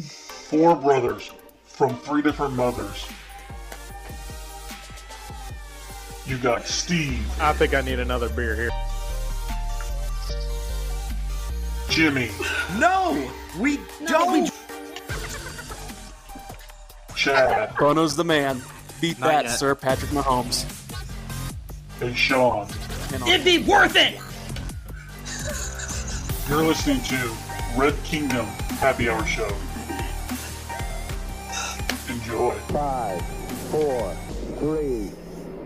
four brothers from three different mothers. You got Steve, I think I need another beer here. Jimmy, No, we don't. Chad, Bono's the man. Beat Not that, yet. Sir Patrick Mahomes. and Sean. It'd be worth it. You're listening to Red Kingdom Happy Hour Show. Enjoy. Five, four, three,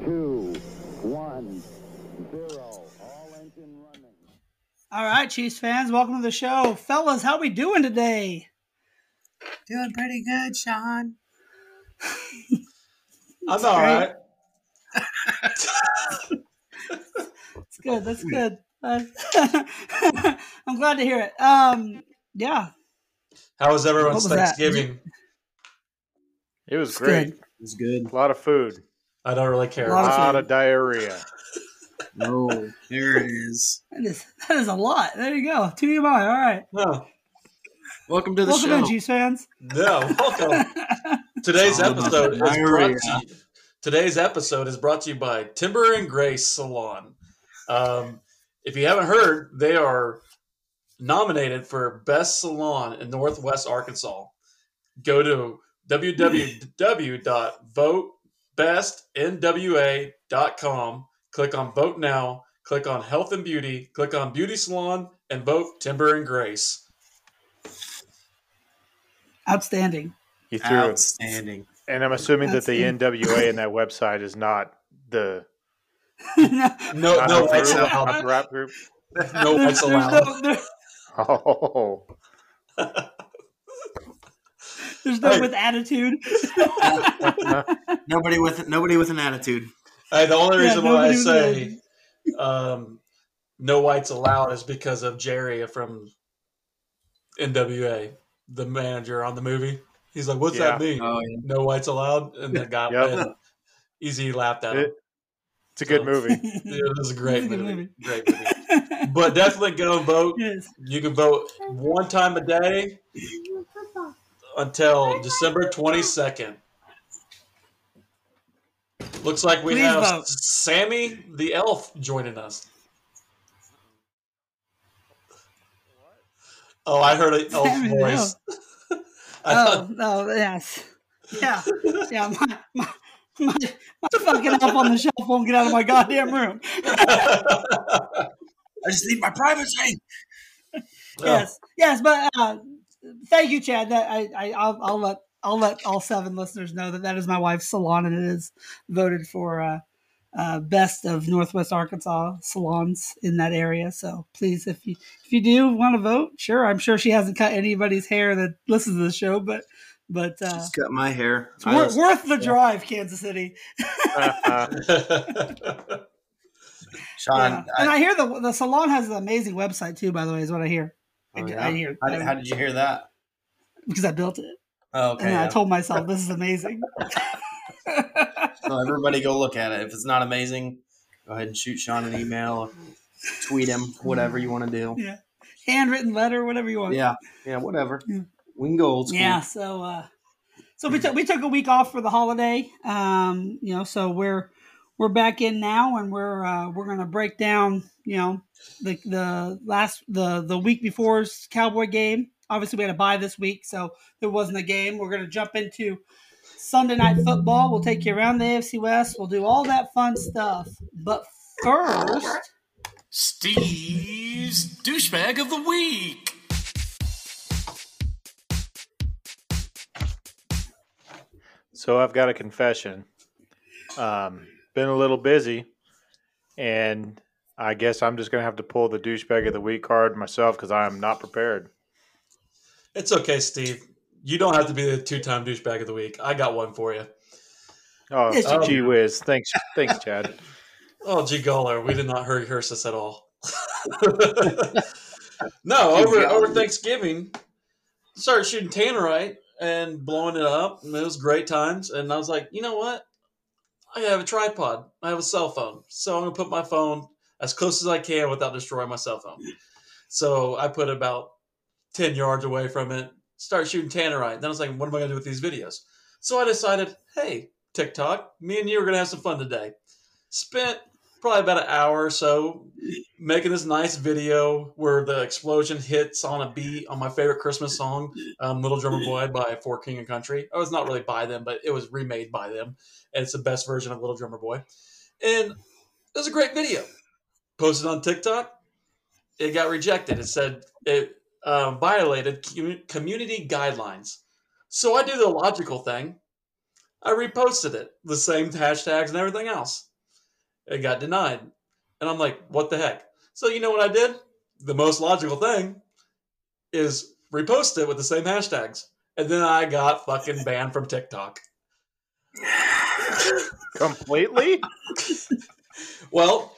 two, one, zero. All engine running. All right, Chiefs fans, welcome to the show. Fellas, how we doing today? Doing pretty good, Sean. I'm all great. right. It's good. That's good. Uh, I'm glad to hear it. Um, yeah, How was everyone's was? Thanksgiving? It was it's great. good. It's good. A lot of food. I don't really care. A A lot of lot of diarrhea. Oh, there it is. That is that is a lot. There you go. Two you mind. All right. No, Welcome to the Welcome show. in, Chiefs fans. no, welcome. Today's episode is brought to you. Today's episode is brought to you by Timber and Grace Salon. Um, if you haven't heard, they are nominated for best salon in Northwest Arkansas. Go to www.votebestnwa.com. Click on Vote Now. Click on Health and Beauty. Click on Beauty Salon and vote Timber and Grace. Outstanding. You threw it. Outstanding. And I'm assuming that the NWA in that website is not the No, not no the whites not the rap group. No whites allowed. no, there- Oh, there's no Hey. with attitude. Nobody with nobody with an attitude. Hey, the only Yeah, reason why I say um, no whites allowed is because of Jerry from NWA, the manager on the movie. He's like, "What's Yeah. that mean? Oh yeah. No whites allowed?" And the guy Yep. Eazy laughed at him. It- it's a good So- movie. Yeah, it was a great It's a good movie. movie. Great movie. But definitely go and vote. yes. You can vote one time a day until December 22nd. Looks like we Please have vote. Sammy the Elf joining us. Oh, I heard an elf Sammy voice. I Oh thought, no, yes, yeah, yeah. My my, my, my fucking elf on the shelf won't get out of my goddamn room. I just need my privacy. yes, yes, but uh, thank you, Chad. That I, I I'll, I'll let I'll let all seven listeners know that that is my wife's salon, and it is voted for uh, uh, best of Northwest Arkansas salons in that area. So please, if you if you do want to vote, sure. I'm sure she hasn't cut anybody's hair that listens to the show, but but uh, Just cut my hair. it's was- worth the drive, Kansas City. Sean, Yeah. and I hear the the salon has an amazing website too. By the way, is what I hear. I, oh, I yeah? hear how, did, how did you hear that? because I built it, Oh, okay. and I told myself this is amazing. So everybody go look at it. If it's not amazing, go ahead and shoot Sean an email, or tweet him, whatever you want to do. yeah, handwritten letter, whatever you want. Yeah, yeah, whatever. Yeah. We can go old school. Yeah, so uh so we took we took a week off for the holiday. Um, you know, so we're we're back in now and we're uh we're gonna break down, you know, the the last the the week before's cowboy game. Obviously we had a bye this week, so there wasn't a game. We're gonna jump into Sunday night football. We'll take you around the AFC West. We'll do all that fun stuff. But first Steve's douchebag of the week. So I've got a confession. Um, been a little busy, and I guess I'm just going to have to pull the douchebag of the week card myself because I am not prepared. it's okay, Steve. You don't have to be the two-time douchebag of the week. I got one for you. Oh, Yes, you gee whiz! Thanks, thanks, Chad. Oh, gee Gawler, we did not hurry rehearse this at all. no, over over Thanksgiving, started shooting tannerite and blowing it up, and it was great times. And I was like, you know what? I have a tripod. I have a cell phone, so I'm gonna put my phone as close as I can without destroying my cell phone. So I put about ten yards away from it, start shooting tannerite. Then I was like, what am I going to do with these videos? So I decided, hey, TikTok, me and you are going to have some fun today. Spent probably about an hour or so making this nice video where the explosion hits on a beat on my favorite Christmas song, um, Little Drummer Boy by for King and Country. Oh, it's not really by them, but it was remade by them. And it's the best version of Little Drummer Boy. And it was a great video. Posted on TikTok. It got rejected. It said it uh, violated commu- community guidelines. So I do the logical thing. I reposted it, the same hashtags and everything else. It got denied. And I'm like, what the heck? So you know what I did? The most logical thing is repost it with the same hashtags. And then I got fucking banned from TikTok. Completely? Well,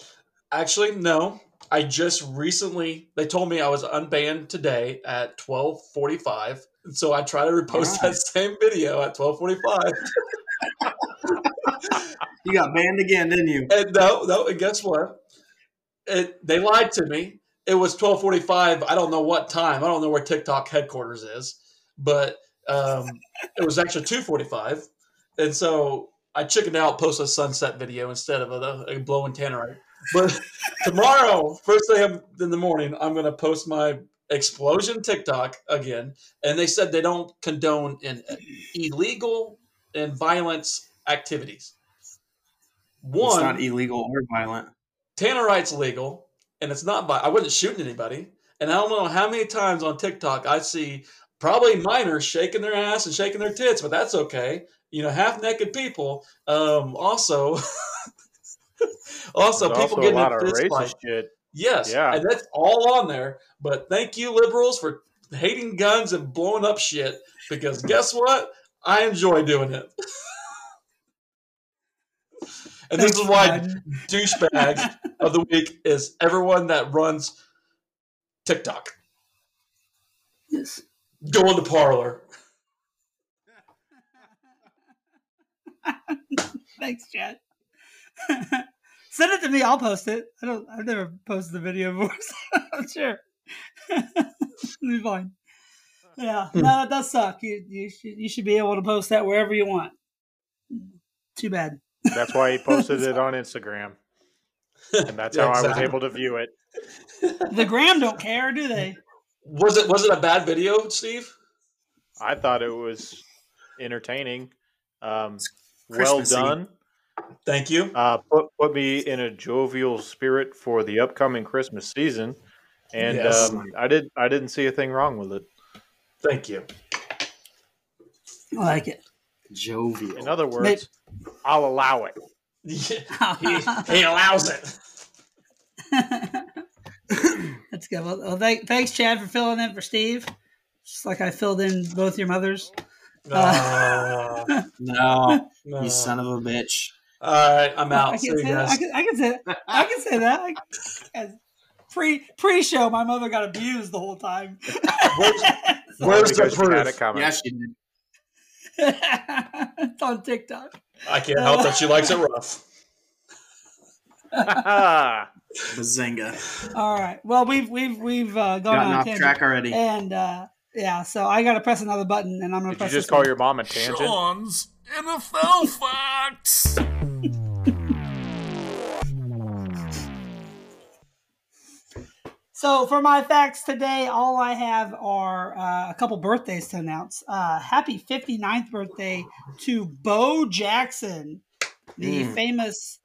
actually, no. I just recently they told me I was unbanned today at twelve forty five. So I try to repost that same video at twelve forty five. You got banned again, didn't you? And no, no, and guess what? It, they lied to me. It was twelve forty five. I don't know what time. I don't know where TikTok headquarters is, but um, it was actually two forty five. And so I chickened out, posted a sunset video instead of a, a blowing tannerite. But tomorrow, first thing in the morning, I'm going to post my explosion TikTok again. And they said they don't condone in illegal and violence activities. It's One, not illegal or violent. Tannerite's legal, and it's not. Vi- I wasn't shooting anybody, and I don't know how many times on TikTok I see probably minors shaking their ass and shaking their tits, but that's okay. You know, half naked people. Um, also, also There's people also a getting lot in of fist racist fights. shit. Yes, Yeah. and that's all on there. But thank you, liberals, for hating guns and blowing up shit. Because guess what? I enjoy doing it. and this is why Biden. douchebag of the week is everyone that runs TikTok. Yes. Go in the parlor. Thanks, Chad. Send it to me. I'll post it. I don't. I've never posted the video before. So I'm sure. It'll be fine. Yeah, hmm. no, that does suck. You you should you should be able to post that wherever you want. Too bad. That's why he posted it on Instagram. And that's Yeah, how I was able to view it. The gram don't care, do they? Was it was it a bad video, Steve? I thought it was entertaining. Um, well done. Thank you. Uh, put put me in a jovial spirit for the upcoming Christmas season, and Yes. um, I did I didn't see a thing wrong with it. Thank you. I like it. Jovial. In other words, I'll allow it. He, he allows it. That's good. Well, well thank, thanks, Chad, for filling in for Steve. Just like I filled in both your mothers. Uh, no, no. you son of a bitch. All right, I'm out. I can See say you that. I can, I can say I can say that. I, as pre pre show, my mother got abused the whole time. Where's, Only where's the because she had it proof? coming. Yeah, she did. it's on TikTok. I can't help that she likes it rough. Bazinga. All right. Well, we've we've we've uh, gone Gotten on a off tangent. track already. and uh, yeah, so I got to press another button, and I'm going to Did you press. just this call one. your mom a tangent? Sean's NFL facts. So for my facts today, all I have are uh, a couple birthdays to announce. Uh, happy 59th birthday to Bo Jackson, the Mm. famous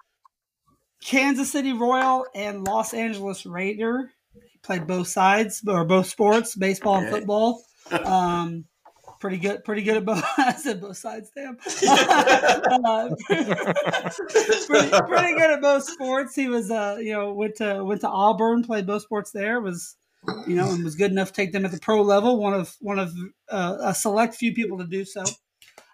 Kansas City Royal and Los Angeles Raider. He played both sides or both sports, baseball and football. Um, pretty good, pretty good at both. I said both sides, damn. Uh, pretty, pretty good at both sports. He was, uh, you know, went to went to Auburn, played both sports there. Was, you know, and was good enough to take them at the pro level. One of one of uh, a select few people to do so.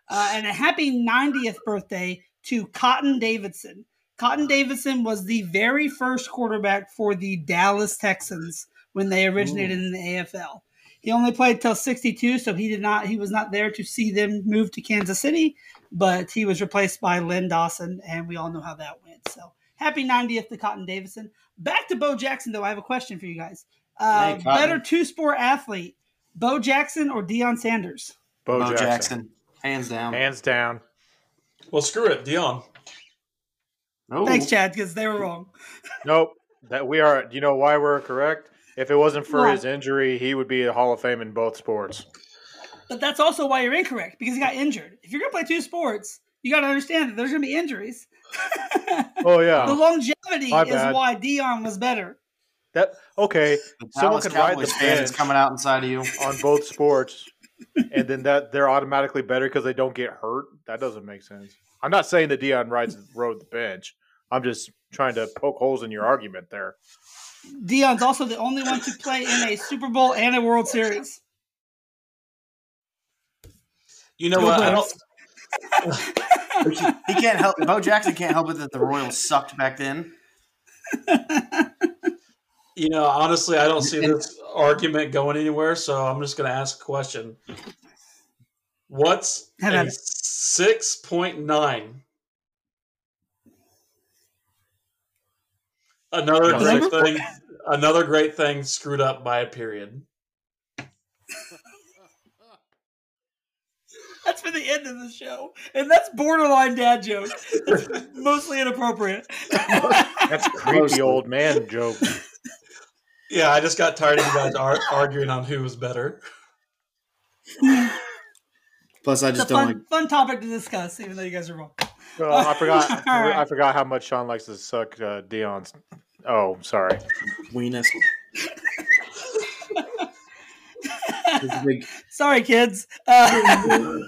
Uh, and a happy 90th birthday to Cotton Davidson. Cotton Davidson was the very first quarterback for the Dallas Texans when they originated in the AFL. He only played till 62, so he did not he was not there to see them move to Kansas City, but he was replaced by Len Dawson, and we all know how that went. So happy 90th to Cotton Davidson. Back to Bo Jackson, though. I have a question for you guys. Uh, Hey, better two sport athlete, Bo Jackson or Deion Sanders? Bo, Bo Jackson. Jackson. hands down. hands down. Well, screw it, Deion. Oh, Thanks, Chad, because they were wrong. Nope. That we are. Do you know why we're correct? If it wasn't for Why? his injury, he would be a Hall of Fame in both sports. But that's also why you're incorrect because he got injured. If you're going to play two sports, you got to understand that there's going to be injuries. Oh yeah. the longevity My is bad. why Deion was better. That okay. The Someone Dallas could ride the Cowboys fan is bench coming out inside of you. on both sports, and then that they're automatically better because they don't get hurt. That doesn't make sense. I'm not saying that Deion rides rode the bench. I'm just trying to poke holes in your argument there. Deion's also the only one to play in a Super Bowl and a World Series. You know Go what? I He can't help. Bo Jackson can't help it that the Royals sucked back then. You know, honestly, I don't see this argument going anywhere. So I'm just going to ask a question. What's a six point nine? Another Yeah, great six thing. Another great thing screwed up by a period. That's for the end of the show, and that's borderline dad joke. That's mostly inappropriate. That's creepy old man joke. Yeah, I just got tired of you guys ar- arguing on who was better. Plus, I It's a just don't like fun, fun topic to discuss, even though you guys are wrong. Oh, I forgot. I, forgot right. I forgot how much Sean likes to suck uh, Deion's. Oh, sorry. weenus. He's big, Sorry, kids. Uh,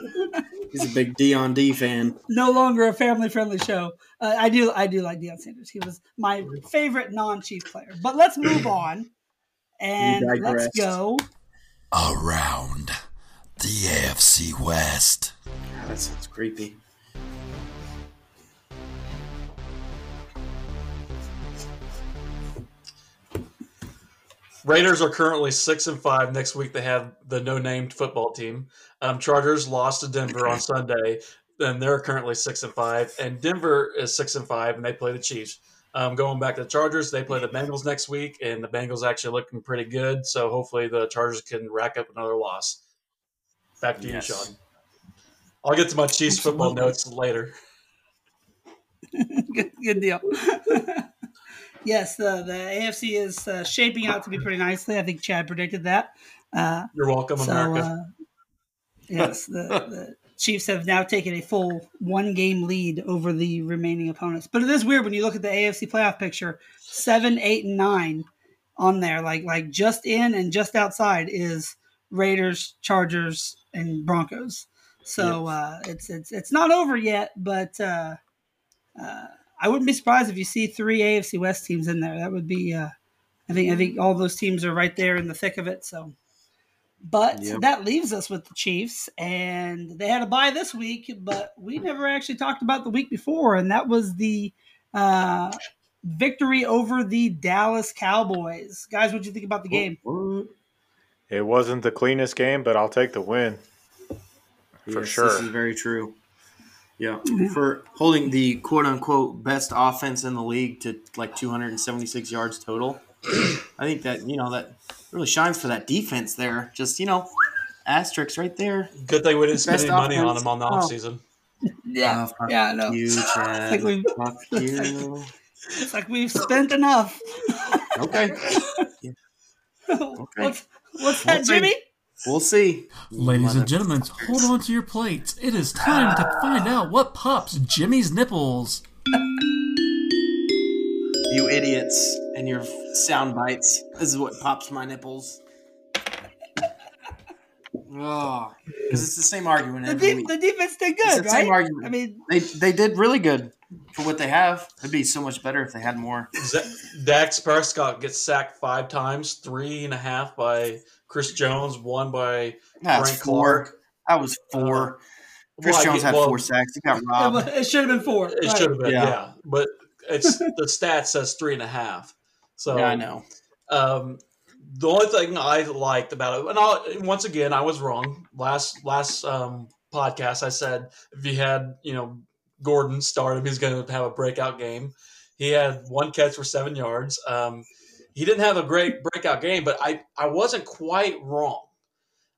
he's a big Deion D fan. no longer a family-friendly show. Uh, I do, I do like Deion Sanders. He was my favorite non-Chief player. But let's move on, and let's go. Around the AFC West. God, that sounds creepy. Raiders are currently six and five. Next week they have the no named football team. Um, Chargers lost to Denver on Sunday, and they're currently six and five. And Denver is six and five, and they play the Chiefs. Um, going back to the Chargers, they play the Bengals next week, and the Bengals actually looking pretty good. So hopefully the Chargers can rack up another loss. Back to Yes. you, Sean. I'll get to my Chiefs football notes later. good, good deal. yes, the the AFC is uh, shaping out to be pretty nicely. I think Chad predicted that. Uh, You're welcome, so, America. uh, yes, the, the Chiefs have now taken a full one game lead over the remaining opponents. But it is weird when you look at the AFC playoff picture: seven, eight, and nine on there. Like like just in and just outside is Raiders, Chargers, and Broncos. So uh, it's it's it's not over yet, but uh, uh, I wouldn't be surprised if you see three AFC West teams in there. That would be, uh, I think, I think all those teams are right there in the thick of it. So, but Yep. that leaves us with the Chiefs, and they had a bye this week, but we never actually talked about the week before, and that was the uh, victory over the Dallas Cowboys. Guys, what do you think about the game? It wasn't the cleanest game, but I'll take the win. For Yes, sure. This is very true. Yeah. Mm-hmm. For holding the quote unquote best offense in the league to like 276 yards total, I think that, you know, that really shines for that defense there. Just, you know, asterisks right there. Good thing we didn't spend Best any money on offense. them on the Oh. offseason. Yeah, Oh, fuck yeah, I know. You, Chad. like Fuck you. It's like we've spent enough. Okay. what's what's that, We'll. Jimmy? We'll see. Ladies and gentlemen, hold on to your plates. It is time to find out what pops Jimmy's nipples. You idiots and your sound bites. This is what pops my nipples. Oh, because it's the same argument The, every de- week. the defense did It's good, the same argument. I mean, They they did really good for what they have. It'd be so much better if they had more. Z- Dak Prescott gets sacked five times, three and a half by Chris Jones, won by That's Frank four. Clark. That was four. Chris Well, Jones get- had well, four sacks. He got it, robbed. wa- it should have been four. It right. should have been, Yeah. yeah. But it's the stat says three and a half. So yeah, I know. Um, the only thing I liked about it, and I'll, once again, I was wrong. Last last um, podcast, I said if he had you know Gordon start him, he's going to have a breakout game. He had one catch for seven yards. Um, he didn't have a great breakout game, but I I wasn't quite wrong.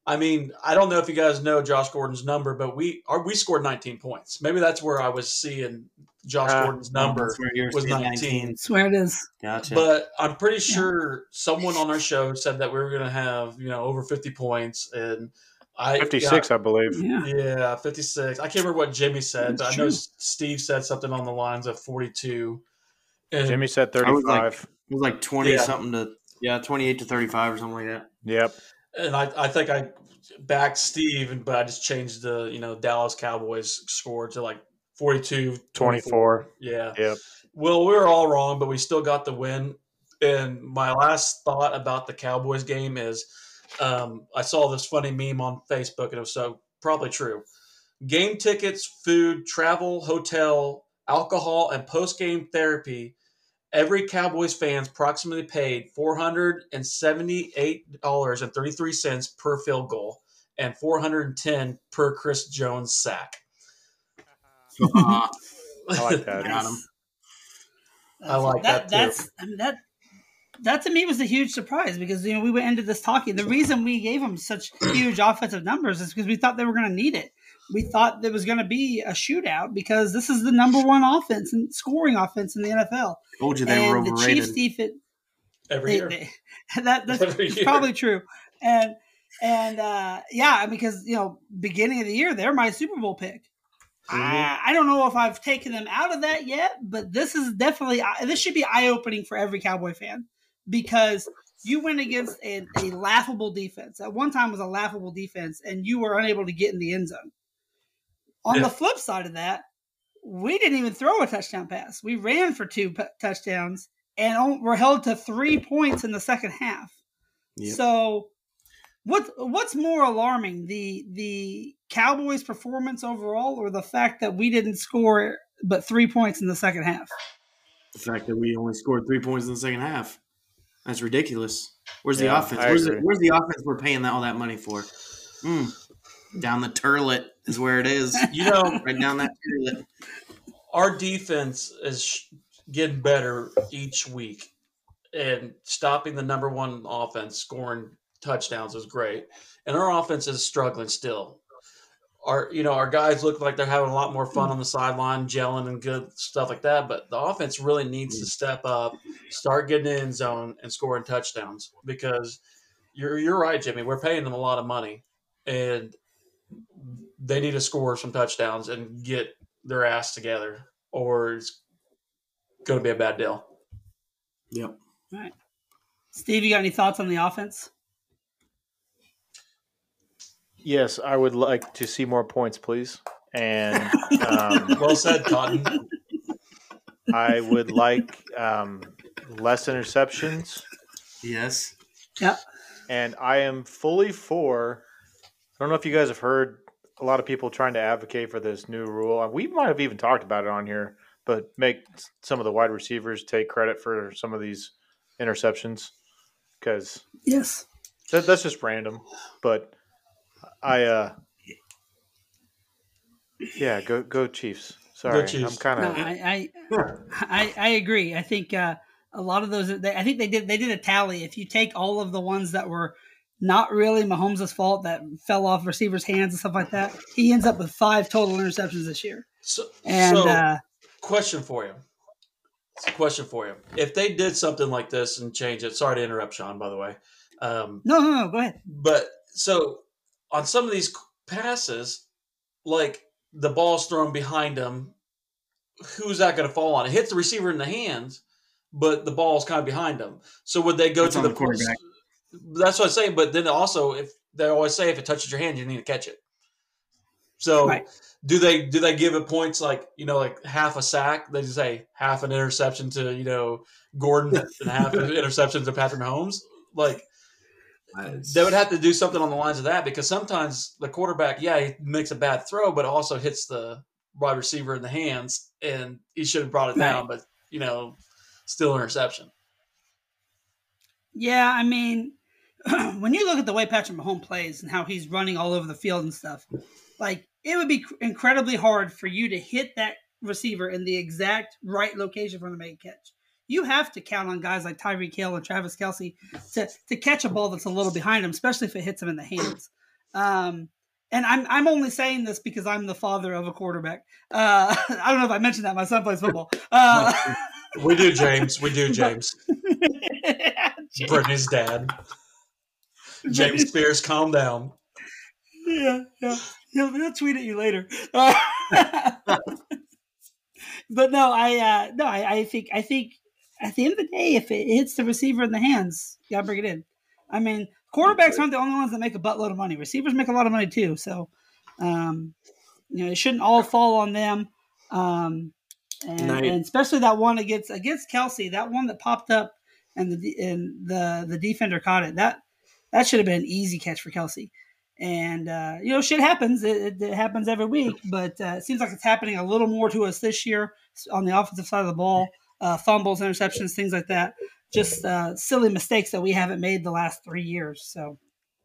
I mean, I don't know if you guys know Josh Gordon's number, but we are we scored 19 points. Maybe that's where I was seeing Josh Ah, Gordon's number That's where you're was seeing 19. Swear it is. Gotcha. But I'm pretty sure someone on our show said that we were going to have you know over 50 points, and I 56, I believe. Yeah. Yeah, 56. I can't remember what Jimmy said, That's but I know Steve said something on the lines of 42. And Jimmy said I was like- 35. It was like twenty Yeah. something to yeah, twenty eight to thirty five or something like that. Yep. and I, I think I backed Steve, but I just changed the you know Dallas Cowboys score to like 42 24. Yeah. Yep. Well, we were all wrong, but we still got the win. And my last thought about the Cowboys game is um, I saw this funny meme on Facebook, and it was so probably true. Game tickets, food, travel, hotel, alcohol, and post game therapy. Every Cowboys fans approximately paid four hundred and seventy-eight dollars and thirty-three cents per field goal, and four hundred and ten per Chris Jones sack. Uh, I like that. got him. I like that, too. That's I mean that that to me was a huge surprise because you know we went into this talking. The reason we gave them such huge offensive numbers is because we thought they were going to need it. We thought there was going to be a shootout because this is the number one offense and scoring offense in the NFL. Told you they were and the overrated. Chiefs defense Every they, year. they, that that's Every it's year. probably true. And and uh, yeah, because you know, beginning of the year, they're my Super Bowl pick. Mm-hmm. I, I don't know if I've taken them out of that yet, but this is definitely uh, this should be eye opening for every Cowboy fan because you went against a, a laughable defense. At one time, was a laughable defense, and you were unable to get in the end zone. On Yeah. the flip side of that, we didn't even throw a touchdown pass. We ran for two p- touchdowns and on- were held to three points in the second half. Yep. So, what what's more alarming the the Cowboys' performance overall, or the fact that we didn't score but three points in the second half? the fact that we only scored three points in the second half. That's ridiculous. Where's the offense? Where's the, where's the offense we're paying that, all that money for? Mm. Down the turlet is where it is. You know, right down that our defense is getting better each week, and stopping the number one offense scoring touchdowns is great. And our offense is struggling still. Our you know our guys look like they're having a lot more fun on the sideline, gelling and good stuff like that. But the offense really needs to step up, start getting in the end zone and scoring touchdowns because you're you're right, Jimmy. We're paying them a lot of money, and they need to score some touchdowns and get their ass together, or it's going to be a bad deal. Yep. All right. Steve, you got any thoughts on the offense? Yes, I would like to see more points, please. And um, Well said, Cotton. I would like um, less interceptions. Yes. Yeah. And I am fully for. I don't know if you guys have heard a lot of people trying to advocate for this new rule. We might have even talked about it on here, but make some of the wide receivers take credit for some of these interceptions because Yes. that, that's just random. But I, uh, yeah, go go Chiefs. Sorry, Chiefs. I'm kind No, of I, I I I agree. I think uh, a lot of those. They, I think they did they did a tally. If you take all of the ones that were not really Mahomes' fault that fell off receivers' hands and stuff like that, he ends up with five total interceptions this year. So, And so uh, question for you. It's a question for you. If they did something like this and change it, sorry to interrupt, Sean. By the way, um, no, no, no. Go ahead. But so on some of these passes, like the ball's thrown behind him, who's that going to fall on? It hits the receiver in the hands, but the ball's kind of behind him. So would they go That's to the, the quarterback. That's what I'm saying. But then also, if they always say if it touches your hand, you need to catch it. So Right. do they do they give it points like you know like half a sack? They just say half an interception to you know Gordon and half an interception to Patrick Mahomes. Like they would have to do something on the lines of that because sometimes the quarterback, yeah, he makes a bad throw, but also hits the wide receiver in the hands, and he should have brought it down, but you know, still interception. Yeah, I mean, when you look at the way Patrick Mahomes plays and how he's running all over the field and stuff, like it would be incredibly hard for you to hit that receiver in the exact right location for to make a catch. You have to count on guys like Tyreek Hill and Travis Kelce to, to catch a ball that's a little behind him, especially if it hits him in the hands. Um, and I'm I'm only saying this because I'm the father of a quarterback. Uh, I don't know if I mentioned that. My son plays football. Uh, We do, James. We do, James. Britney's dad. James Spears, calm down. yeah, yeah. He'll, he'll tweet at you later. Uh, but no, I uh, no, I, I think I think at the end of the day, if it hits the receiver in the hands, you gotta bring it in. I mean, quarterbacks aren't the only ones that make a buttload of money. Receivers make a lot of money too. So, um, you know, it shouldn't all fall on them. Um, and, Night. and especially that one against against Kelce, that one that popped up and the and the the defender caught it. That that should have been an easy catch for Kelce. And uh, you know, shit happens. It, it, it happens every week, but uh, it seems like it's happening a little more to us this year on the offensive side of the ball. Uh, fumbles, interceptions, things like that. Just uh, silly mistakes that we haven't made the last three years. So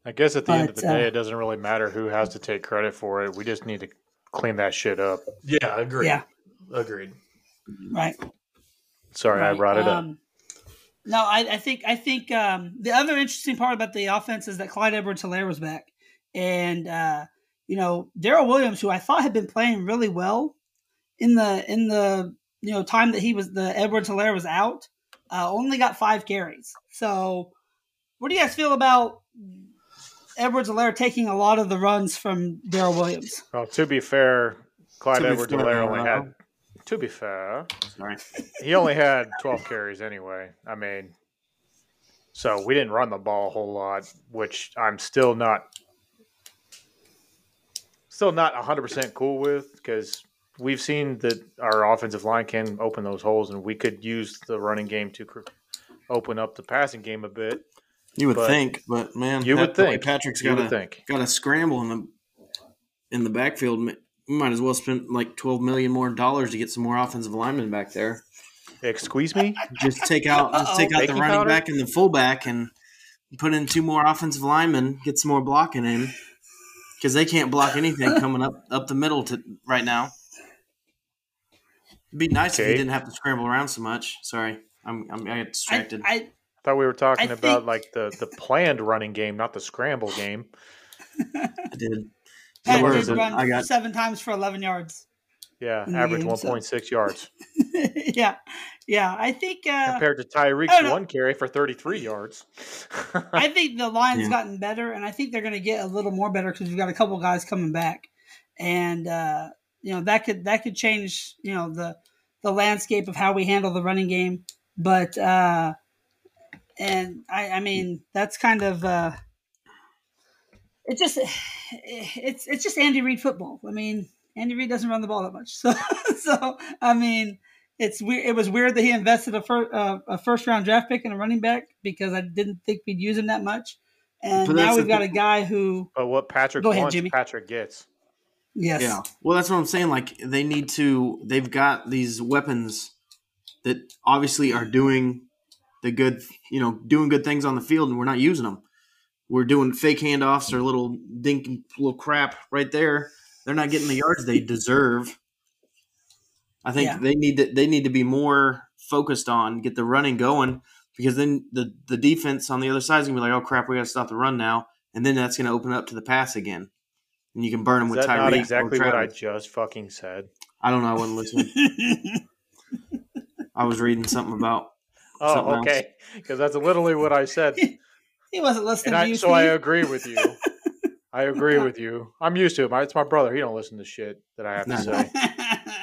I guess at the end of But, the day, uh, it doesn't really matter who has to take credit for it. We just need to clean that shit up. Yeah, agreed. yeah, Agreed. right. Sorry, I brought it up. No, I, I think I think um, the other interesting part about the offense is that Clyde Edwards Helaire was back, and uh, you know Darrel Williams, who I thought had been playing really well in the in the you know time that he was the Edwards Helaire was out, uh, only got five carries. So, what do you guys feel about Edwards Helaire taking a lot of the runs from Darrel Williams? Well, to be fair, Clyde Edwards fair, Helaire only had. To be fair, Sorry. he only had 12 carries anyway. I mean, so we didn't run the ball a whole lot, which I'm still not still not 100% cool with because we've seen that our offensive line can open those holes and we could use the running game to cr- open up the passing game a bit. You would But- think, but man, You would think. Patrick's got to think. got to scramble in the in the backfield. We might as well spend like twelve million more dollars to get some more offensive linemen back there. Excuse me? Just take out, just take out the running powder? back and the fullback, and put in two more offensive linemen. Get some more blocking in because they can't block anything coming up up the middle to right now. It'd be nice if you didn't have to scramble around so much. Sorry, I'm, I'm I got I, distracted. I I thought we were talking I about think- like the, the planned running game, not the scramble game. I did. Pat Where did run I got seven times for eleven yards. Yeah, In average game, so- 1.6 yards yeah, yeah. I think uh, compared to Tyreek's one carry for 33 yards. I think the line's Yeah. gotten better, and I think they're going to get a little more better because we've got a couple guys coming back, and uh, you know that could that could change you know the the landscape of how we handle the running game. But uh, and I, I mean that's kind of uh, it. Just it's it's just Andy Reid football. I mean Andy Reid doesn't run the ball that much, so so I mean it's weird. It was weird that he invested a, fir- uh, a first round draft pick in a running back because I didn't think we'd use him that much. And But now we've the got a guy who, but what Patrick Go ahead, wants, Jimmy. Patrick gets. yes, Yeah. Well, that's what I'm saying. Like they need to. They've got these weapons that obviously are doing the good. You know, doing good things on the field, and we're not using them. We're doing fake handoffs or little dink little crap right there. They're not getting the yards they deserve. I think Yeah. they need to. They need to be more focused on get the running going because then the the defense on the other side is gonna be like, oh crap, we got to stop the run now, and then that's gonna open up to the pass again, and you can burn them Is with that Tyreek. not exactly what I just fucking said? I don't know. I wasn't listening. I was reading something about. Oh, else. okay. Because that's literally what I said. he wasn't listening And to I, you. so I agree with you. I agree with you. I'm used to it. My- It's my brother. He don't listen to shit that I have to say.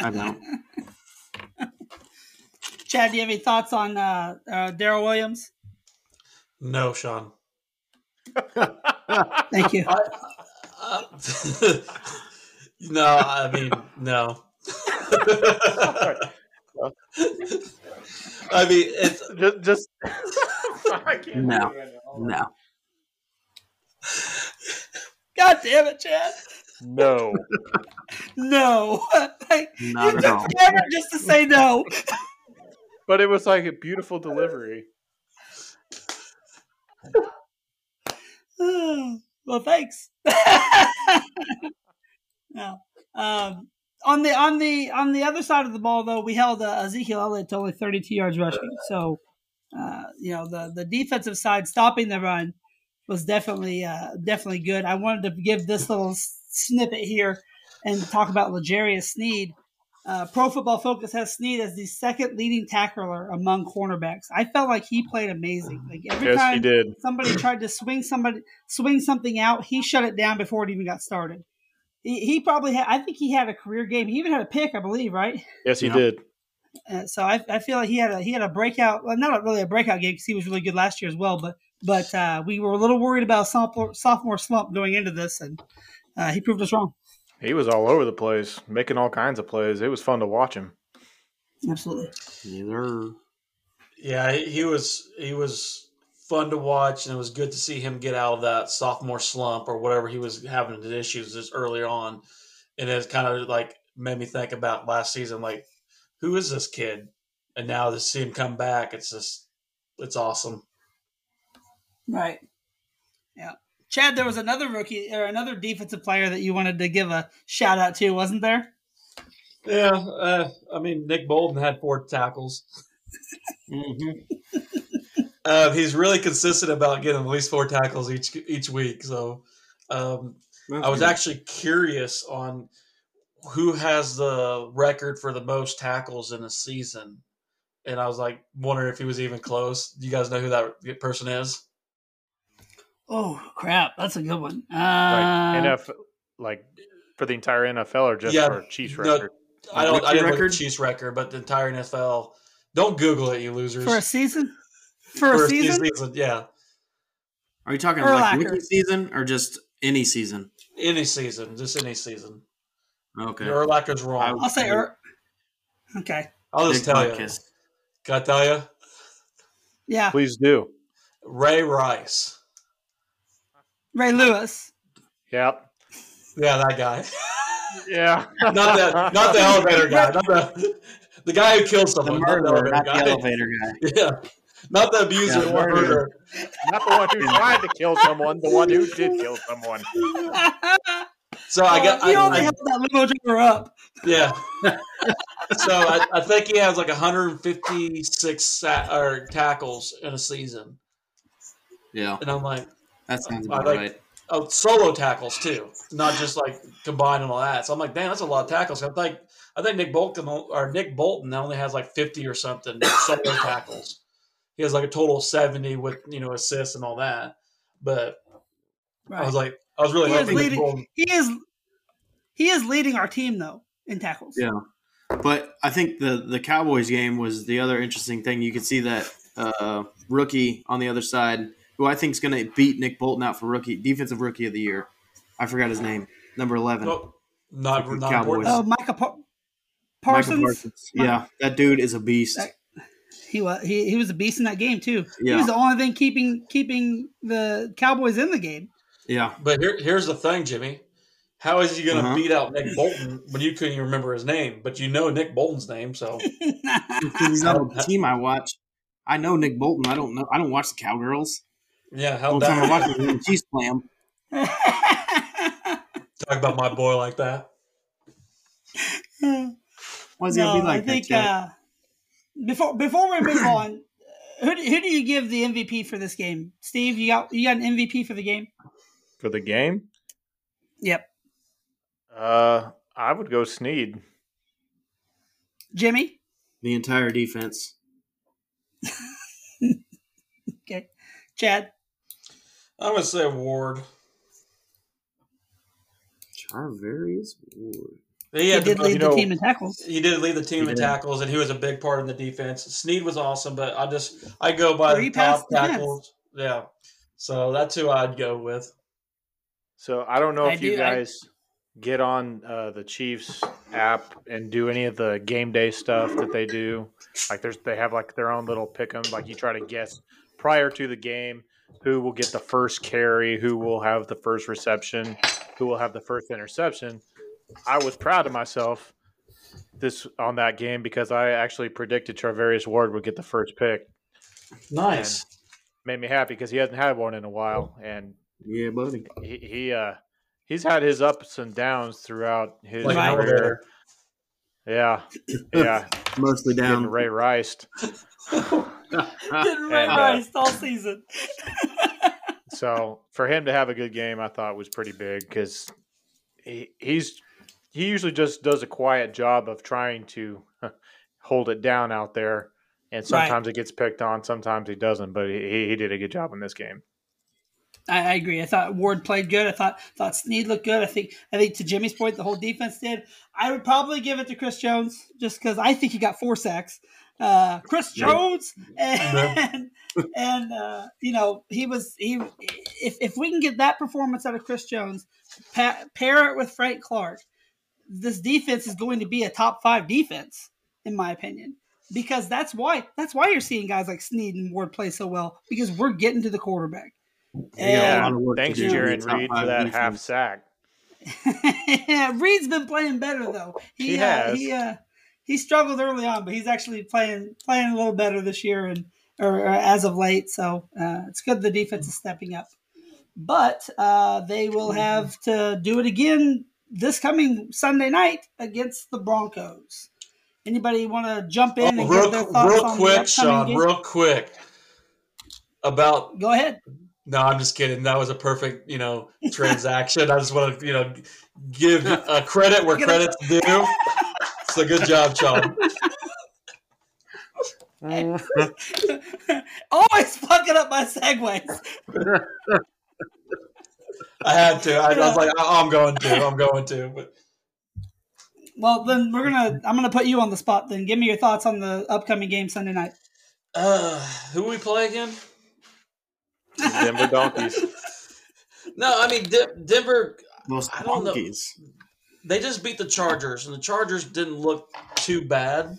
I don't. Chad, do you have any thoughts on uh, uh, Darrel Williams? No, Sean. Thank you. Uh, no, I mean no. I mean, it's just, just I can't No. Do it. No. God damn it, Chad. No. No, like, Not you at took forever just to say no. But it was like a beautiful delivery. well, thanks. no. Um, on the on the on the other side of the ball, though, we held uh, Ezekiel Elliott to only 32 yards rushing. So, uh, you know, the the defensive side stopping the run was definitely uh, definitely good. I wanted to give this little snippet here and talk about L'Jarius Sneed. Uh, Pro Football Focus has Sneed as the second leading tackler among cornerbacks. I felt like he played amazing. Like every Yes, time he did. somebody tried to swing somebody swing something out, he shut it down before it even got started. He, he probably had. I think he had a career game. He even had a pick, I believe, right? Yes, he Yeah. did. Uh, so I, I feel like he had a he had a breakout. Well, not really a breakout game because he was really good last year as well. But but uh, we were a little worried about sophomore, sophomore slump going into this, and uh, he proved us wrong. He was all over the place, making all kinds of plays. It was fun to watch him. Absolutely. Neither. Yeah, he he was he was fun to watch, and it was good to see him get out of that sophomore slump or whatever he was having the issues this early on, and it kind of like made me think about last season, like who is this kid? And now to see him come back, it's just it's awesome. Right. Yeah. Chad, there was another rookie or another defensive player that you wanted to give a shout out to, wasn't there? Yeah, uh, I mean Nick Bolton had four tackles. Mm-hmm. Uh, he's really consistent about getting at least four tackles each each week. So um, I was actually curious on who has the record for the most tackles in a season, and I was like wondering if he was even close. Do you guys know who that person is? Oh crap, that's a good one. Uh, Like NFL, like for the entire NFL or just Yeah, for Chiefs no, record. I don't. I didn't look at record? Chiefs record, but the entire NFL. Don't Google it, you losers. for a season. For, For a season. yeah, Are you talking like Urlacher. rookie season or just any season? any season, just any season. Okay. Your Urlacher's wrong. I'll say. Er- okay. I'll just Big tell you. podcast. Can I tell you? Yeah. Please do. Ray Rice. Ray Lewis. Yep. Yeah, that guy. Yeah. not the not the elevator guy. Not the the guy who killed The someone. not the murderer, elevator not guy. the elevator guy. Yeah, not the abuser. Yeah, the murderer. murderer. Not the one who tried to kill someone, the one who did kill someone. So I oh, got. he I, only I- held that limo driver up. yeah. so I, I think he has like 156 sa- or tackles in a season, Yeah, and I'm like, that sounds I about like- right. oh, solo tackles too, not just like combined and all that. So I'm like, damn, that's a lot of tackles. I think I think Nick Bolton or Nick Bolton only has like 50 or something solo tackles. He has like a total of 70 with you know assists and all that. But I was like, I was really He is hoping Nick leading- Bolton. He is. He is leading our team though in tackles. Yeah. But I think the the Cowboys game was the other interesting thing. You could see that uh, rookie on the other side, who I think is going to beat Nick Bolton out for rookie defensive rookie of the year. I forgot his name, number eleven. Oh, not not Cowboys. important. Oh, Micah Par- Michael Parsons. Parsons. Yeah, that dude is a beast. That- He was he, he was a beast in that game too. He was the only thing keeping keeping the Cowboys in the game. Yeah, But here, here's the thing, Jimmy. How is he going to Uh-huh. beat out Nick Bolton when you couldn't even remember his name? But you know Nick Bolton's name, so because he's not on the team I watch. I know Nick Bolton. I don't know. I don't watch the Cowgirls. yeah. The How only time I that watch it is when Chiefs play 'em. talk about my boy like that? Why is he gonna no, be like I think that? Uh, before before we move on, who do, who do you give the MVP for this game? Steve, you got you got an MVP for the game? For the game, Yep. uh, I would go Sneed. Jimmy. the entire defense. Okay. Chad. I'm going to say Ward. Charvarius Ward. He, He did the, lead you the know- team in tackles. he did lead the team in tackles, and he was a big part in the defense. Sneed was awesome, but I just I go by Three the top pass defense. tackles. Yeah, so that's who I'd go with. So I don't know I if you do- I- guys get on uh, the Chiefs app and do any of the game day stuff that they do. Like there's they have like their own little pick 'em. Like you try to guess prior to the game who will get the first carry, who will have the first reception, who will have the first interception. I was proud of myself this on that game because I actually predicted Charvarius Ward would get the first pick. Nice. Made me happy because he hasn't had one in a while, and Yeah, buddy. he, he uh he's had his ups and downs throughout his Like career. elevator. Yeah, yeah, Mostly getting down. Ray Rice. Getting Ray And, uh, Rice all season. So for him to have a good game, I thought was pretty big because he, he's he usually just does a quiet job of trying to hold it down out there, and sometimes it gets picked on, sometimes he doesn't. But he, he did a good job in this game. I, I agree. I thought Ward played good. I thought thought Sneed looked good. I think I think to Jimmy's point, the whole defense did. I would probably give it to Chris Jones just because I think he got four sacks. Uh, Chris Jones and and uh, you know he was he if if we can get that performance out of Chris Jones, pa- pair it with Frank Clark, this defense is going to be a top five defense in my opinion. Because that's why that's why you're seeing guys like Sneed and Ward play so well because we're getting to the quarterback. Got a Yeah, lot of work to thanks, do to be Jarran Reed, for that defense. half sack. yeah, Reed's been playing better though. He, He uh, has. he uh, he struggled early on, but he's actually playing playing a little better this year and or, or as of late. So uh, it's good the defense is stepping up. But uh, they will have to do it again this coming Sunday night against the Broncos. Anybody want to jump in and Oh, real, give their thoughts real on the quick, upcoming Sean. game? Real quick about Go ahead. No, I'm just kidding. That was a perfect, you know, transaction. I just want to, you know, give uh, credit where credit's due. So good job, Sean. Always fucking up my segues. I had to. I, I was like, oh, I'm going to. I'm going to. But Well, then we're gonna. I'm gonna put you on the spot. Then give me your thoughts on the upcoming game Sunday night. uh, who we play again? Denver Donkeys. No, I mean De- Denver. Those I don't know. They just beat the Chargers, and the Chargers didn't look too bad.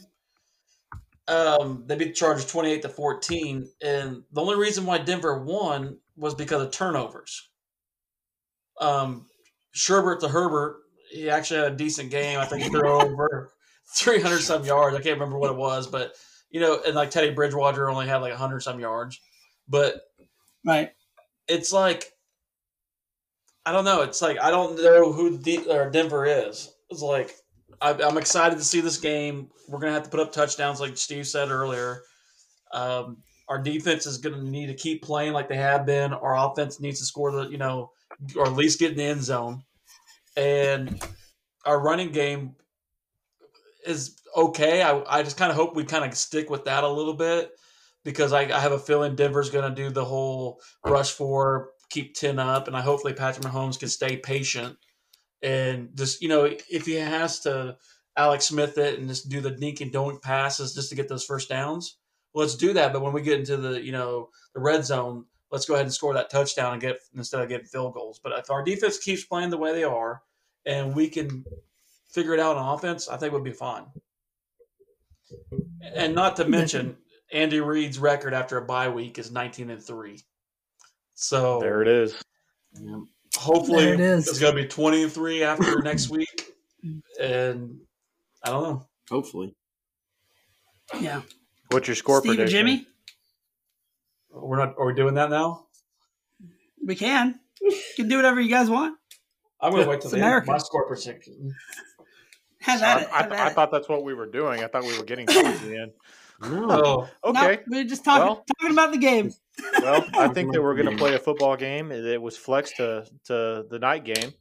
Um, they beat the Chargers 28 to 14, and the only reason why Denver won was because of turnovers. Um, Sherbert to Herbert, he actually had a decent game. I think he threw over 300 some yards. I can't remember what it was, but you know, and like Teddy Bridgewater only had like 100 some yards. But Right. it's like I don't know. It's like I don't know who De- or Denver is. It's like I, I'm excited to see this game. We're gonna have to put up touchdowns, like Steve said earlier. Um, our defense is gonna need to keep playing like they have been. Our offense needs to score the, you know, or at least get in the end zone. And our running game is okay. I, I just kind of hope we kind of stick with that a little bit because I, I have a feeling Denver's going to do the whole rush for keep 10 up, and I hopefully Patrick Mahomes can stay patient and just, you know, if he has to Alex Smith it and just do the dink and don't passes just to get those first downs, well, let's do that. But when we get into the, you know, the red zone, let's go ahead and score that touchdown and get instead of getting field goals. But if our defense keeps playing the way they are and we can figure it out on offense, I think we'll be fine. And not to mention, Andy Reid's record after a bye week is 19 and 3. So There it is. hopefully it is. it's going to be 20 and 3 after next week. And I don't know. Hopefully. Yeah. What's your score Steve prediction? Jimmy, We're not. Are we doing that now? we can. You can do whatever you guys want. I'm going to wait till It's the end my score prediction. Have I, at it. I, Have I at it. thought that's what we were doing. I thought we were getting towards the end. No. Oh, Okay. Nope, we're just talking Well- talking about the game. Well, I think that we're going to play a football game. It it was flexed to, to the night game.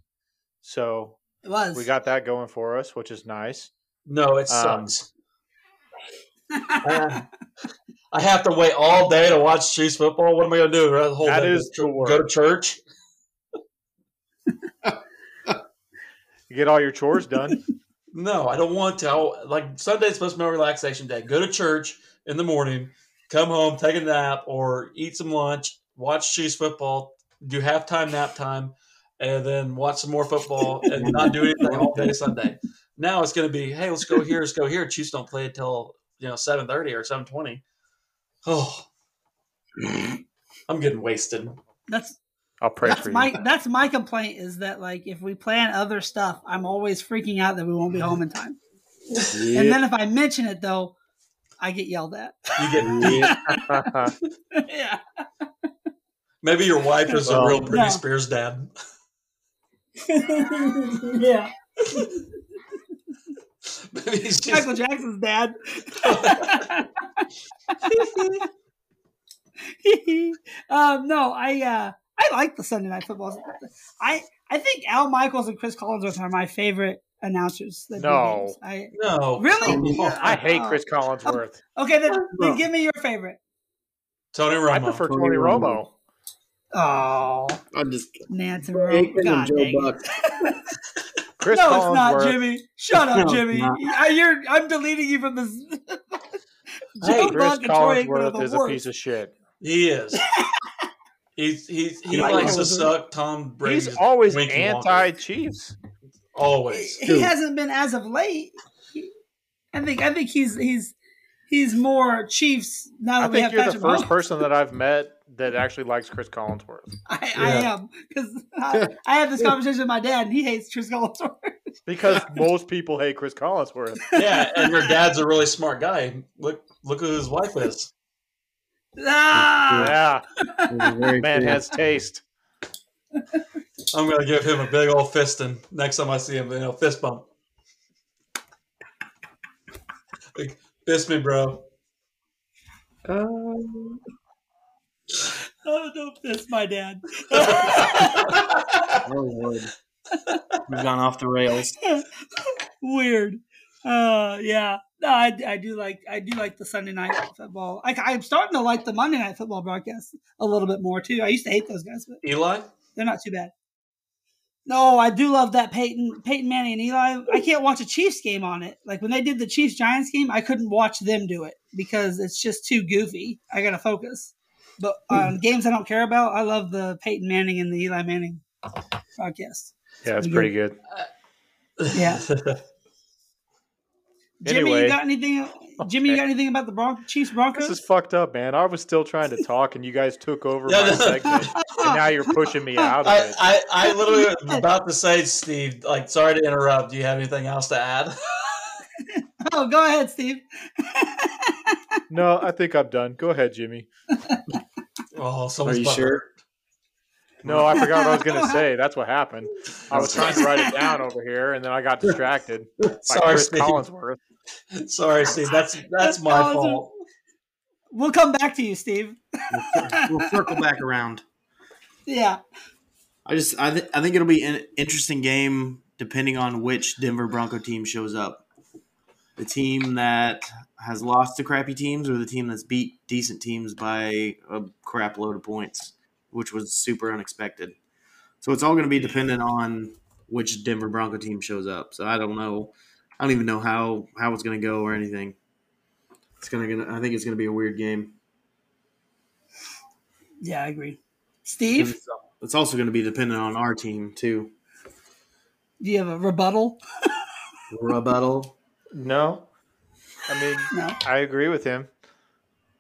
So It was. we got that going for us, which is nice. no, it Um, sucks. Uh, I have to wait all day to watch Chiefs football. What am I going to do? The whole That day is go, the work. go to church? You get all your chores done. No, I don't want to. I, like Sunday's supposed to be my relaxation day. Go to church in the morning, come home, take a nap, or eat some lunch, watch Chiefs football, do halftime nap time, and then watch some more football and not do anything all day Sunday. Now it's going to be, hey, let's go here, let's go here. Chiefs don't play until you know seven thirty or seven twenty. Oh, I'm getting wasted. That's I'll pray that's for you. my that's my complaint is that like if we plan other stuff, I'm always freaking out that we won't be home in time. And then if I mention it though, I get yelled at. You get yeah. maybe your wife is a real Britney no. Spears dad. yeah. Maybe he's just Michael Jackson's dad. um, no, I uh, I like the Sunday night football. I I think Al Michaels and Chris Collinsworth are my favorite announcers. that No. I No, Really? Oh, yeah. I hate Oh. Chris Collinsworth. Oh, okay then, then give me your favorite. Tony Romo. I prefer Tony Tony Romo. Romo. Oh, I'm just Nance and Aikman Rowe. and God Joe dang. Buck. Chris no, it's not, Jimmy. Shut up, No, Jimmy. I, you're, I'm deleting you from this. Hey, Joe Chris Buck and Troy Collinsworth is a piece of shit. He is. He's, he's, he You like likes to suck Tom Brady's He's always anti-Chiefs. Always. he Who? hasn't been as of late. He- I think I think he's he's he's more Chiefs now I that we think have you're the first Mahomes. person that I've met that actually likes Chris Collinsworth I, I am because I, I had this conversation with my dad and he hates Chris Collinsworth. because most people hate Chris Collinsworth. Yeah, and your dad's a really smart guy. Look, look who his wife is. Ah! Yeah, man cool. has taste. I'm gonna give him a big old fisting next time I see him. You know, fist bump. Like, fist me, bro. Um, Oh, don't piss my dad. oh Lord. We've gone off the rails. Weird. Uh, yeah. No, I, I do like I do like the Sunday night football. Like I'm starting to like the Monday night football broadcast a little bit more too. I used to hate those guys, but Eli? they're not too bad. No, I do love that Peyton Peyton Manning and Eli. I can't watch a Chiefs game on it. Like when they did the Chiefs Giants game, I couldn't watch them do it because it's just too goofy. I gotta focus. But on hmm. games I don't care about, I love the Peyton Manning and the Eli Manning broadcast. Yeah, it's Pretty pretty good. Yeah. Jimmy, Anyway. you got anything? Jimmy, you got anything about the Bron- Chiefs Broncos? This is fucked up, man. I was still trying to talk, and you guys took over Yeah, my no. segment, and now you're pushing me out of I, it. I, I literally was about to say, Steve, like, sorry to interrupt. Do you have anything else to add? oh, go ahead, Steve. No, I think I'm done. Go ahead, Jimmy. Oh, Are you butthurt. sure? No, I forgot what I was going to say. That's what happened. I was trying to write it down over here, and then I got distracted by Sorry, Chris Steve. Collinsworth. Sorry, Steve. That's that's my Collins- fault. We'll come back to you, Steve. We'll circle back around. yeah. I just I, th- I think it'll be an interesting game depending on which Denver Bronco team shows up. The team that has lost to crappy teams or the team that's beat decent teams by a crap load of points, which was super unexpected. So it's all going to be dependent on which Denver Bronco team shows up. So I don't know. I don't even know how how it's going to go or anything. It's going to I think it's going to be a weird game. Yeah, I agree. Steve, It's it's also going to be dependent on our team too. do you have a rebuttal? Rebuttal. No, I mean No. I agree with him.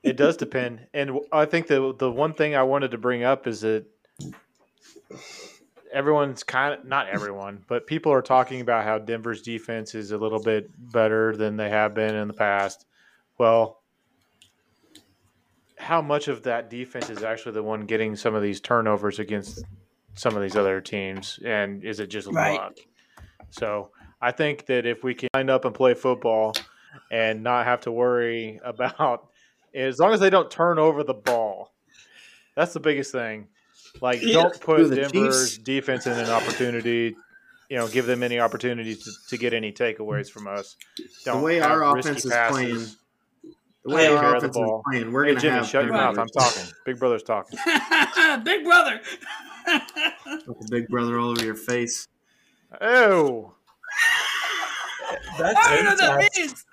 It does depend, and I think the the one thing I wanted to bring up is that everyone's kind of not everyone, but people are talking about how Denver's defense is a little bit better than they have been in the past. Well, how much of that defense is actually the one getting some of these turnovers against some of these other teams, and is it just Right. luck? So I think that if we can line up and play football and not have to worry about as long as they don't turn over the ball. That's the biggest thing. Like Yeah. don't put the Denver's Chiefs? defense in an opportunity, you know, give them any opportunities to, to get any takeaways from us. the Don't way our risky offense is passes. playing, the way Take our of the offense is playing, we're Hey gonna Jimmy, have shut your mouth. I'm talking. Big brother's talking. Big brother. With the big brother all over your face. Oh, That's I don't know what that means.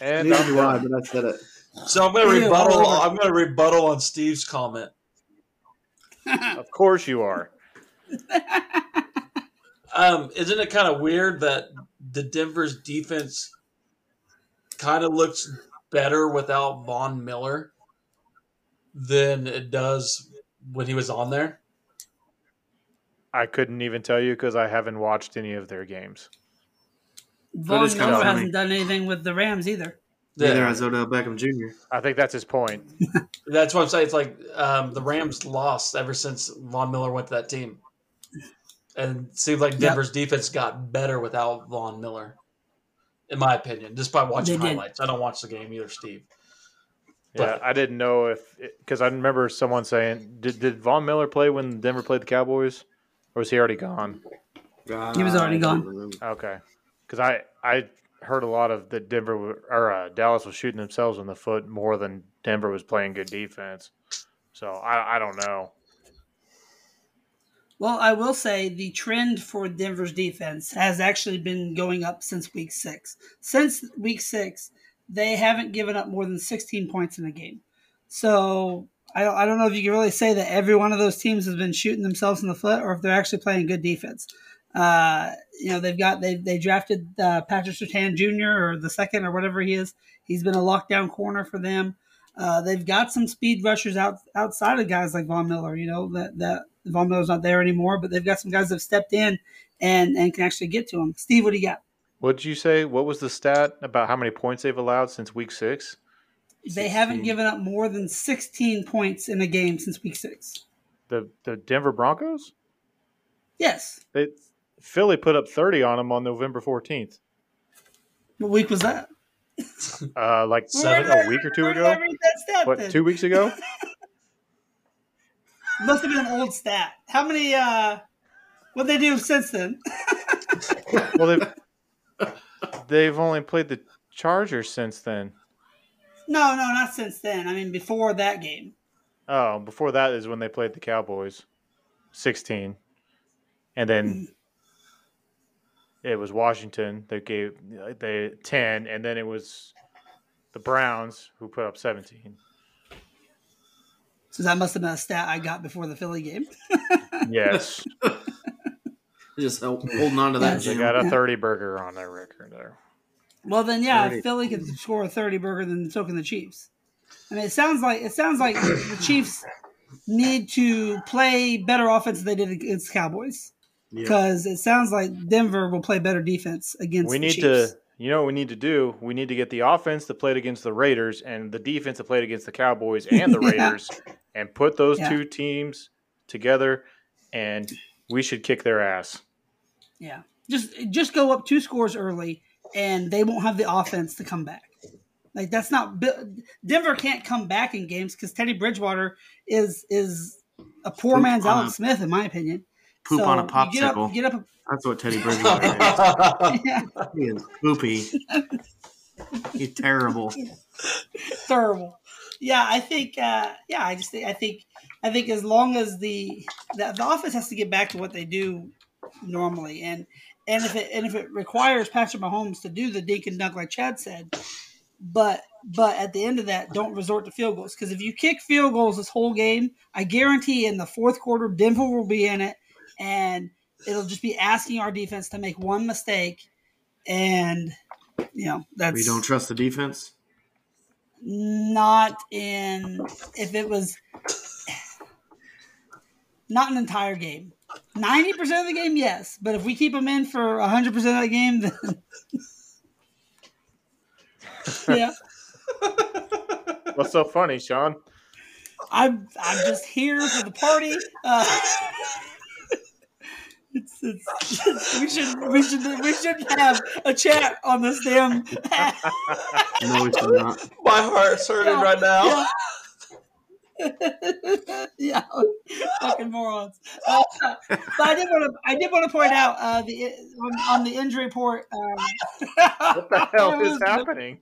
and Neither I'm do I, done. but I said it. So I'm gonna Ew, rebuttal. I'm gonna rebuttal on Steve's comment. of course you are. Um, isn't it kind of weird that the Denver's defense kind of looks better without Von Miller than it does when he was on there? I couldn't even tell you because I haven't watched any of their games. Von Miller hasn't done anything with the Rams either. Neither Yeah, has Odell Beckham Jr. I think that's his point. that's what I'm saying. It's like um, the Rams lost ever since Von Miller went to that team, and it seems like Denver's defense got better without Von Miller, in my opinion, just by watching They did. highlights. I don't watch the game either, Steve. Yeah, I didn't know if because I remember someone saying, "Did did Von Miller play when Denver played the Cowboys, or was he already gone?" He was already gone. Okay, because I I heard a lot of that Denver or uh, Dallas was shooting themselves in the foot more than Denver was playing good defense. So I I don't know. Well, I will say the trend for Denver's defense has actually been going up since week six. Since week six, they haven't given up more than 16 points in a game. So I I don't know if you can really say that every one of those teams has been shooting themselves in the foot or if they're actually playing good defense. Uh, you know, they've got they they drafted uh, Patrick Surtain Jr. or the second or whatever he is. He's been a lockdown corner for them. Uh, they've got some speed rushers out outside of guys like Von Miller. You know that that Von Miller's not there anymore, but they've got some guys that have stepped in and and can actually get to him. Steve, what do you got? What did you say? What was the stat about how many points they've allowed since week six? They haven't given up more than 16 points in a game since week six. The the Denver Broncos? Yes. They Philly put up thirty on them on November fourteenth. What week was that? Uh, like Seven? a week or two Where did I ago. read that stat What then? two weeks ago? Must have been an old stat. How many? uh What they do since then? Well, they've they've only played the Chargers since then. no, no, not since then. I mean, before that game. Oh, before that is when they played the Cowboys, sixteen, and then it was Washington. They gave uh, they ten, and then it was the Browns who put up seventeen. So that must have been a stat I got before the Philly game. Yes, Just holding on to that. Yes. they got a thirty burger on their record there. Well, then, yeah, Alright. if Philly could score a thirty burger, then so can the Chiefs. I mean, it sounds like it sounds like the Chiefs need to play better offense than they did against the Cowboys Yeah. because it sounds like Denver will play better defense against. We the need Chiefs. to, you know, what we need to do. We need to get the offense that played against the Raiders and the defense that played against the Cowboys and the Yeah. Raiders, and put those Yeah. two teams together, and we should kick their ass. Yeah, just just go up two scores early, and they won't have the offense to come back. Like that's not Denver can't come back in games because Teddy Bridgewater is is a poor man's Alex a- Smith, in my opinion. Poop So on a you Get up, popsicle. get up. That's what Teddy Bridgewater is. Yeah, He is poopy. He's terrible. terrible. Yeah, I think. Uh, yeah, I just think. I think. I think as long as the, the the offense has to get back to what they do normally, and and if it and if it requires Patrick Mahomes to do the dink and dunk like Chad said, but but at the end of that, don't resort to field goals because if you kick field goals this whole game, I guarantee in the fourth quarter Denver will be in it, and it'll just be asking our defense to make one mistake, and you know that's We don't trust the defense. not in if it was not an entire game. Ninety percent of the game, yes, but if we keep them in for hundred percent of the game, then yeah, What's so funny, Sean? I'm I'm just here for the party. Uh, it's, it's, we should we should we should have a chat on this damn. No, we should not. My heart's hurting right now. Yeah. yeah, fucking morons. Uh, but I did want to. I did want to point out uh, the on, on the injury report. Um, What the hell is happening?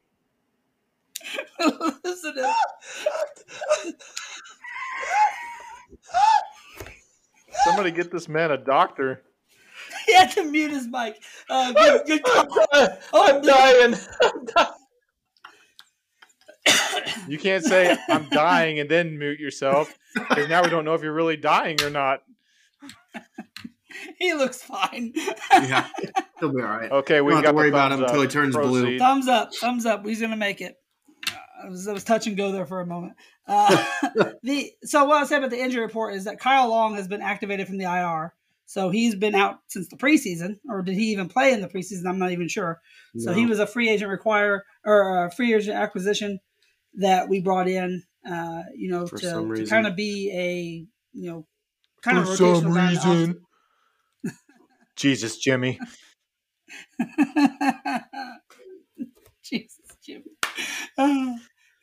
Listen to- Somebody get this man a doctor. he had to mute his mic. Uh, good, good call. I'm dying. You can't say I'm dying and then mute yourself because now we don't know if you're really dying or not. He looks fine. Yeah, he'll be all right. Okay, we don't have got to worry about thumbs him until he turns blue. Thumbs up, thumbs up. He's gonna make it. Uh, I was, I was touch and go there for a moment. Uh, the so what I said about the injury report is that Kyle Long has been activated from the IR. So he's been out since the preseason, or did he even play in the preseason? I'm not even sure. So he was a free agent require or a free agent acquisition that we brought in, uh, you know, For to, to kind of be a you know kind of For some rotational guy in the reason. Jesus, Jimmy. Jesus, Jimmy. Uh,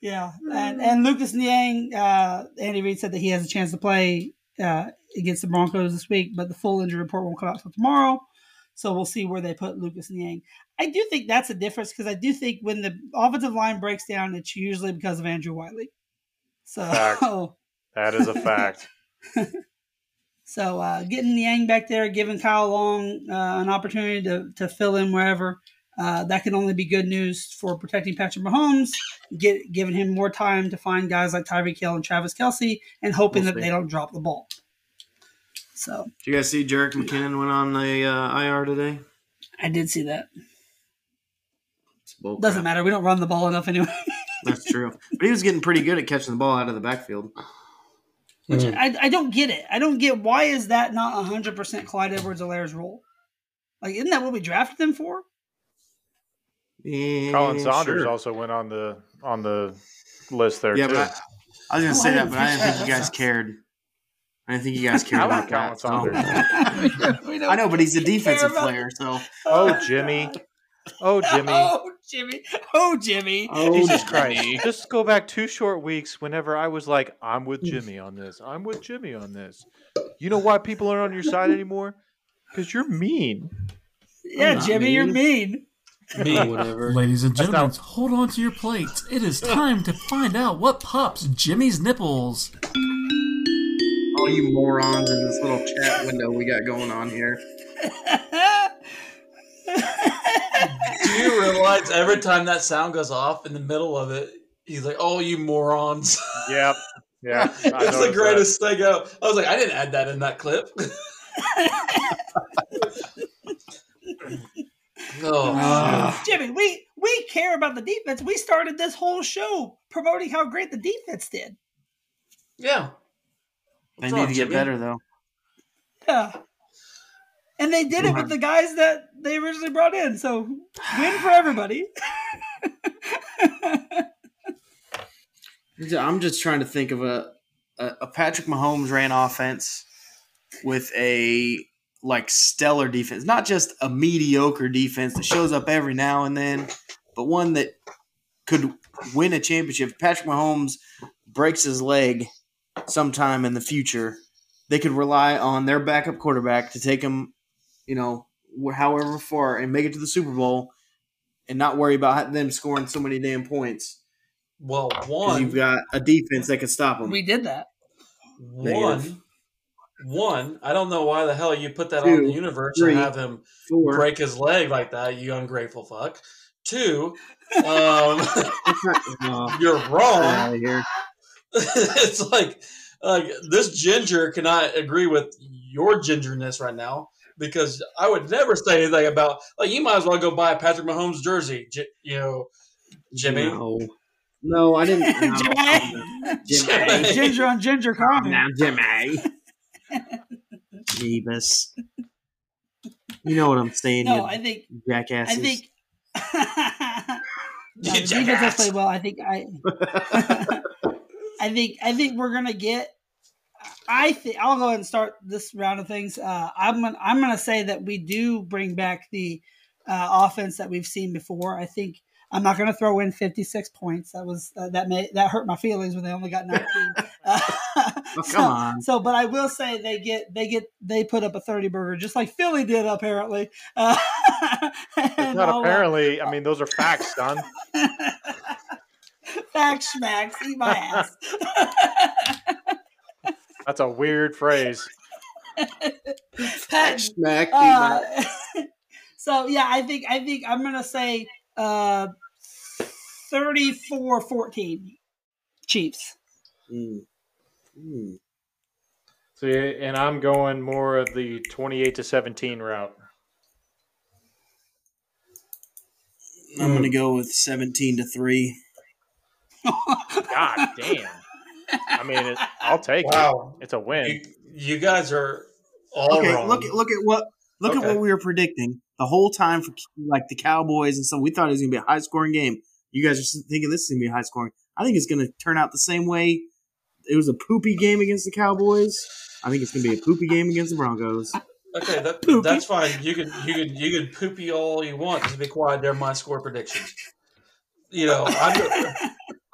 Yeah, and and Lucas Niang, uh, Andy Reid said that he has a chance to play uh, against the Broncos this week, but the full injury report won't come out until tomorrow. So we'll see where they put Lucas Niang. I do think that's a difference because I do think when the offensive line breaks down, it's usually because of Andrew Wylie. So, Fact. That is a fact. so uh, getting Niang back there, giving Kyle Long uh, an opportunity to, to fill in wherever, uh, that can only be good news for protecting Patrick Mahomes, get giving him more time to find guys like Tyreek Hill and Travis Kelce, and hoping We'll that they don't drop the ball. So Did you guys see Jerick McKinnon went on the uh, IR today? I did see that. It's Doesn't matter. We don't run the ball enough anyway. That's true. But he was getting pretty good at catching the ball out of the backfield. Which I, I don't get it. I don't get why is that not hundred percent Clyde Edwards Helaire's role? Like, isn't that what we drafted him for? Yeah, Khalen eh, Saunders sure. also went on the on the list there Yeah, too. but I, I was gonna say I that, but I didn't think think you guys cared. I didn't think you guys cared about Khalen that. Saunders. We I know, but he's a defensive player, so oh, Jimmy. Oh, Jimmy. Oh, Jimmy. Oh, Jimmy. Oh, Jesus Christ. Just go back two short weeks whenever I was like, I'm with Jimmy on this. I'm with Jimmy on this. You know why people aren't on your side anymore? Because you're mean. Yeah, not Jimmy, you're mean. Mean. Me. whatever. Ladies and That's gentlemen, hold on to your plates. It is time to find out what pops Jimmy's nipples. All you morons in this little chat window we got going on here. Do you realize every time that sound goes off in the middle of it, he's like, "Oh, you morons!" Yep. Yeah. I it's the noticed that. greatest thing out. I was like, I didn't add that in that clip. oh, Jimmy, we we care about the defense. We started this whole show promoting how great the defense did. yeah. They need wrong, to get Jimmy? better though. Yeah. And they did it with the guys that they originally brought in. So win for everybody. I'm just trying to think of a a, a Patrick Mahomes ran offense with a like stellar defense, not just a mediocre defense that shows up every now and then, but one that could win a championship. If Patrick Mahomes breaks his leg sometime in the future, they could rely on their backup quarterback to take him, you know, however far and make it to the Super Bowl, and not worry about them scoring so many damn points. Well, one, you've got a defense that can stop them. we did that. one, one. I don't know why the hell you put that Two, on the universe three, and have him Four. break his leg like that. You ungrateful fuck. Two, um, Oh, you're wrong. out of here. it's like like this ginger cannot agree with your gingerness right now because I would never say anything about like you might as well go buy a Patrick Mahomes jersey, J- you know, Jimmy. No, no I didn't. No. Jimmy. Jimmy. Ginger on ginger comment. Now, Jimmy. Jeebus. You know what I'm saying, No, you I think jackasses. I think No, the defense has jackass. played well. I think I I think I think we're gonna get I think I'll go ahead and start this round of things. Uh, I'm gonna, I'm gonna say that we do bring back the uh, offense that we've seen before. I think I'm not gonna throw in 56 points. That was uh, that may that hurt my feelings when they only got 19. So, come on. So, but I will say they get they get they put up a 30 burger just like Philly did apparently. Uh, It's not I'll, uh, apparently. I mean, those are facts, son. Facts, smacks, eat my ass. That's a weird phrase. Pat, Smack. uh, so yeah, I think I think I'm gonna say uh 34-14 Chiefs. Mm. Mm. See, and I'm going more of the 28 to 17 route. I'm gonna go with 17 to three. God damn. I mean, it, I'll take it. Wow, It's a win. you, you guys are all Okay, wrong. look at look at what look Okay. at what we were predicting the whole time for like the Cowboys and stuff. We thought it was gonna be a high scoring game. You guys are thinking this is gonna be high scoring. I think it's gonna turn out the same way. It was a poopy game against the Cowboys. I think it's gonna be a poopy game against the Broncos. Okay, that, that's fine. You can you can you can poopy all you want. Just be quiet. They're my score predictions. You know, I'm,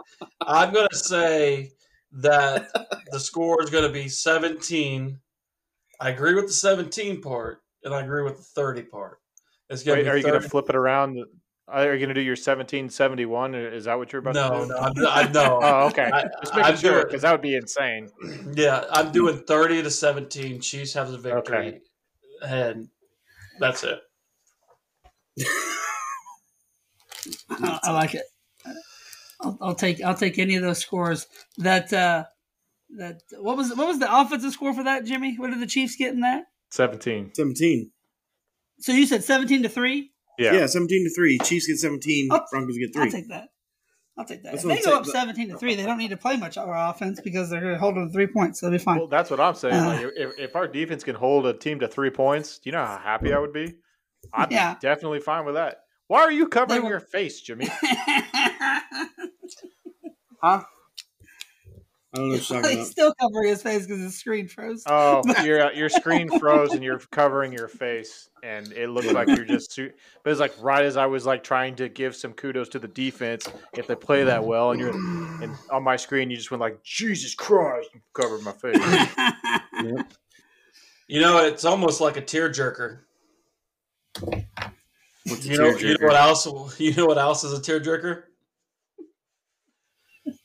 I'm going to say that the score is going to be 17. I agree with the 17 part, and I agree with the 30 part. It's going Wait, to be are you going to flip it around? Are you going to do your 1771? Is that what you're about to do? no, I'm, I know. Oh, okay. I, Just I'm sure doing- because that would be insane. Yeah, I'm doing 30 to 17. Chiefs have the victory. Okay. And that's it. I, I like it. I'll, I'll take I'll take any of those scores. That uh, that what was what was the offensive score for that, Jimmy? What did the Chiefs get in that? 17. 17. So you said seventeen to three. Yeah. Yeah. 17 to 3. Chiefs get 17. I'll- Broncos get three. I'll take that. I'll take that. That's if they go up seventeen to three, they don't need to play much of our offense because they're going to hold holding three points. So they'll be fine. Well, that's what I'm saying. Uh. Like, if, if our defense can hold a team to three points, do you know how happy I would be? I'd Yeah. be definitely fine with that. Why are you covering were- your face, Jimmy? Huh? I don't know what you're talking He's about. still covering his face because his screen froze. Oh, your uh, your screen froze and you're covering your face, and it looks like you're just. Su- but it's like right as I was like trying to give some kudos to the defense if they play that well, and you're and on my screen you just went like Jesus Christ, you covered my face. You know, it's almost like a tearjerker. What's You know, you know what else? You know what else is a tearjerker?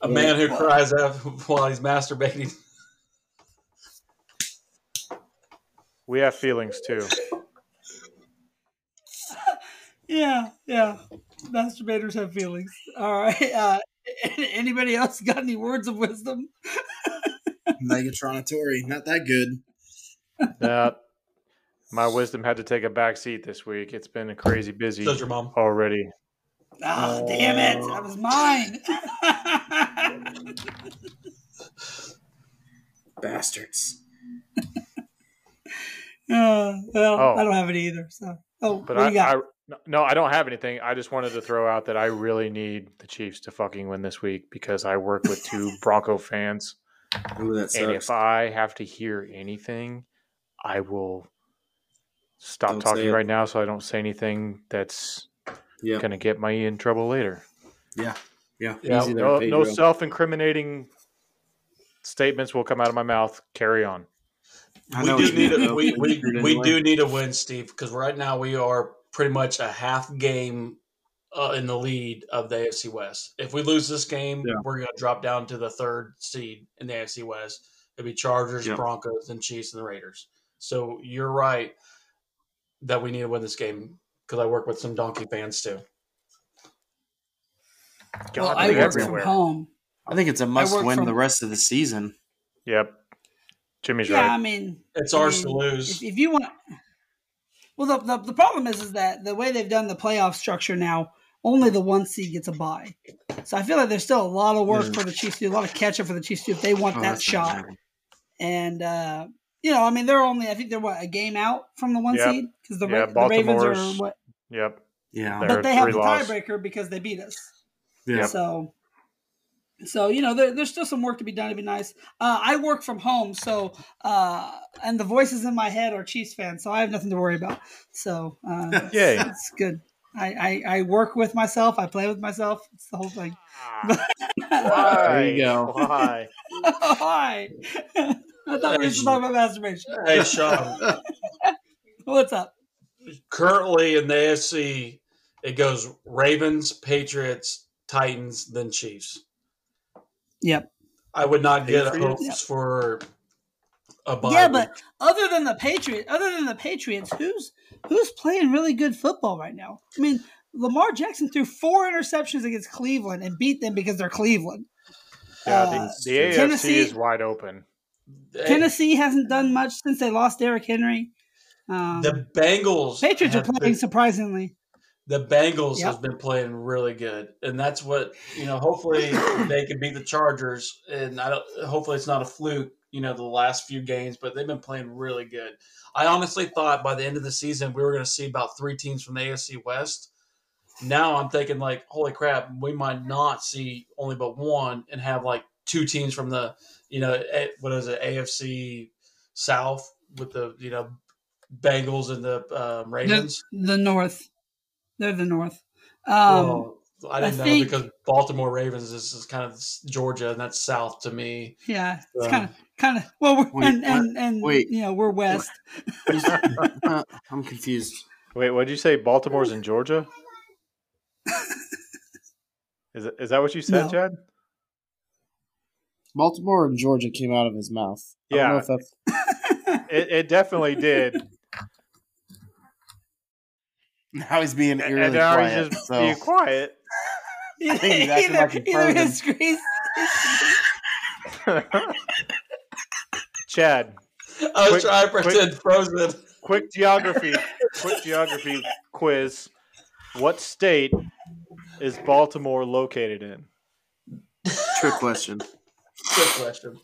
A What? man who cries out while he's masturbating. we have feelings too. yeah, yeah. Masturbators have feelings. All right. Uh, anybody else got any words of wisdom? Megatronatory. Not that good. Yeah, my wisdom had to take a back seat this week. It's been a crazy busy Says your mom. already. Oh, damn it. That was mine. Bastards. Uh, well, Oh. I don't have it either. So, oh, But what I, you got? I no, I don't have anything. I just wanted to throw out that I really need the Chiefs to fucking win this week because I work with two Bronco fans, Ooh, that and if I have to hear anything, I will stop Don't talking right now so I don't say anything that's Yeah. gonna get me in trouble later. Yeah. Yeah. Yeah, Easy there, No, no self-incriminating statements will come out of my mouth. Carry on. I We do need a, we, we, we do need a win, Steve, because right now we are pretty much a half game uh, in the lead of the AFC West. If we lose this game, Yeah. we're going to drop down to the third seed in the AFC West. It'll be Chargers, Yeah. Broncos, and Chiefs and the Raiders. So you're right that we need to win this game because I work with some Donkey fans too. God, well, I they're work from home. I think it's a must win from- the rest of the season. Yep. Jimmy's Yeah, I mean, It's I ours to lose. If, if you want, well, the, the the problem is is that the way they've done the playoff structure now, only the one seed gets a bye. So I feel like there's still a lot of work Mm. for the Chiefs to do, a lot of catch up for the Chiefs to do if they want Oh, that shot. not. And uh, you know, I mean, they're only I think they're what a game out from the one Yep. seed because the, Yeah, Ra- the Ravens are what, Yep. Yeah. They're but they have the loss. tiebreaker because they beat us. Yeah. So, so you know, there, there's still some work to be done. It'd be nice. Uh, I work from home, so uh, and the voices in my head are Chiefs fans, so I have nothing to worry about. So, uh, it's, it's good. I, I I work with myself. I play with myself. It's the whole thing. Why? There you go. Why? Hi. I thought we were just talking about masturbation. Hey, Sean. What's up? Currently in the AFC, it goes Ravens, Patriots, Titans, then Chiefs. Yep. I would not get Patriots? hopes for a bye. Yeah, week. but other than the Patriots, other than the Patriots, who's who's playing really good football right now? I mean, Lamar Jackson threw four interceptions against Cleveland and beat them because they're Cleveland. Yeah, Uh, the, the AFC Tennessee- is wide open. Tennessee hasn't done much since they lost Derrick Henry. Um, the Bengals. Patriots are playing been- surprisingly. the Bengals Yep. has been playing really good, and that's what you know. Hopefully, they can beat the Chargers, and I don't. Hopefully, it's not a fluke. You know, the last few games, but they've been playing really good. I honestly thought by the end of the season we were going to see about three teams from the AFC West. Now I'm thinking like, holy crap, we might not see only but one, and have like two teams from the, you know, what is it, AFC South with the you know Bengals and the um, Ravens. The North, they're the North. Um, Well, I didn't I know think- because Baltimore Ravens is, is kind of Georgia, and that's south to me. Yeah, it's Um, kind of kind of well, we're, Wait, and and and wait. you know we're west. I'm confused. Wait, what did you say? Baltimore's in Georgia? Is it, is that what you said, No. Chad? Baltimore and Georgia came out of his mouth. I don't know Yeah. if that's It, it definitely did. Now he's being and eerily now quiet. he's just so being quiet. either think he's acting like he's either his screen. Chad, I Quick- was trying to quick- pretend frozen. quick geography, quick geography quiz. What state is Baltimore located in? Trick question. Trick question.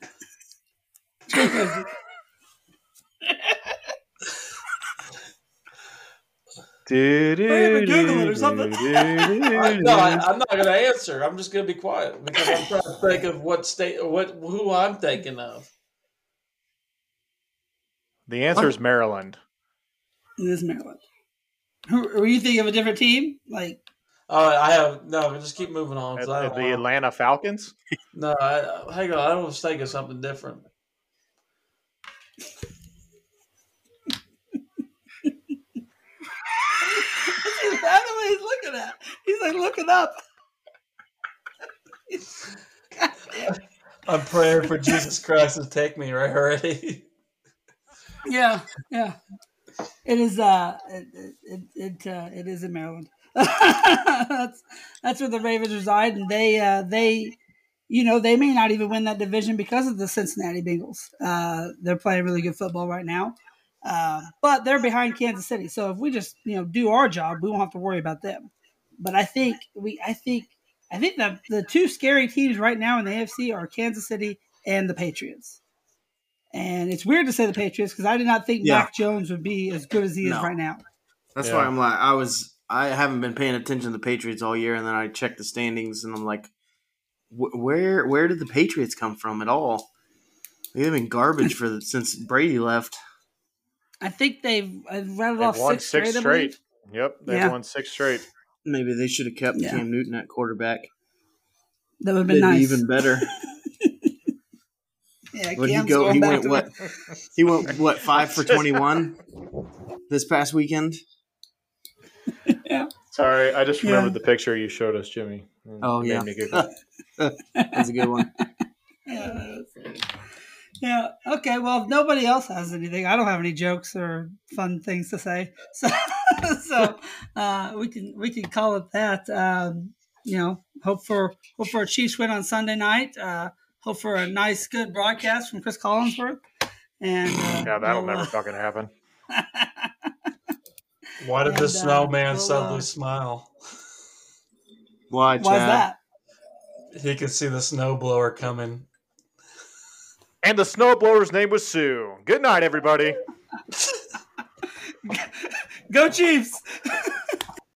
Even Google it or something. I, no, I, I'm not going to answer. I'm just going to be quiet because I'm trying to think of what state, what who I'm thinking of. The answer is Maryland. It is Maryland. Who, were you thinking of a different team? Like All right, I have no. Just keep moving on. 'cause I At- don't the wanna- Atlanta Falcons. no, I, hang on. I was thinking something different. that's the way he's looking at. He's like looking up. I'm praying for Jesus Christ to take me right already. Yeah, yeah. It is. Uh, it it it, uh, it is in Maryland. that's that's where the Ravens reside, and they uh, they, you know, they may not even win that division because of the Cincinnati Bengals. Uh, they're playing really good football right now, uh, but they're behind Kansas City. So if we just you know do our job, we won't have to worry about them. But I think we, I think, I think that the two scary teams right now in the AFC are Kansas City and the Patriots. And it's weird to say the Patriots because I did not think Yeah. Mac Jones would be as good as he is right now. That's Yeah. why I'm like I was. I haven't been paying attention to the Patriots all year, and then I checked the standings, and I'm like, wh- where where did the Patriots come from at all? They've been garbage for the, since Brady left. I think they've I've rattled They've off won six, six straight. Straight. Yep, they've Yeah. won six straight. Maybe they should have kept Yeah. Cam Newton at quarterback. That would have They'd been nice. be even better. yeah, But he go. going He back went to what? He went what? Five for twenty one this past weekend. yeah. Sorry, I just Yeah. remembered the picture you showed us, Jimmy. Oh, yeah. That's a good one. Yeah. Yeah. Okay. Well, if nobody else has anything, I don't have any jokes or fun things to say. So, so uh, we can we can call it that. Um, you know, hope for hope for a Chiefs win on Sunday night. Uh, hope for a nice, good broadcast from Chris Collinsworth. And uh, yeah, that'll we'll, never uh, fucking happen. Why did And, the uh, snowman we'll, suddenly uh, smile? Why, Why's Chad? that? He could see the snowblower coming. And the snowblower's name was Sue. Good night, everybody. Go Chiefs!